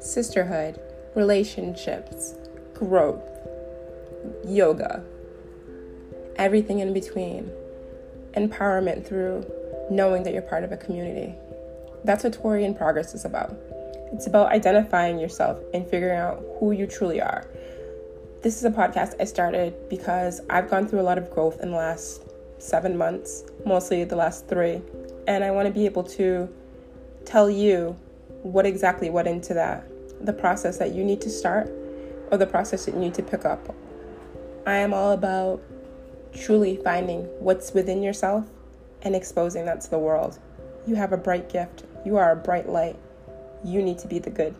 sisterhood, relationships, growth, yoga, everything in between, empowerment through knowing that you're part of a community. That's what Tori in Progress is about. It's about identifying yourself and figuring out who you truly are. This is a podcast I started because I've gone through a lot of growth in the last seven months, mostly the last three, and I want to be able to tell you what exactly went into that, the process that you need to start or the process that you need to pick up. I am all about truly finding what's within yourself and exposing that to the world. You have a bright gift. You are a bright light. You need to be the good.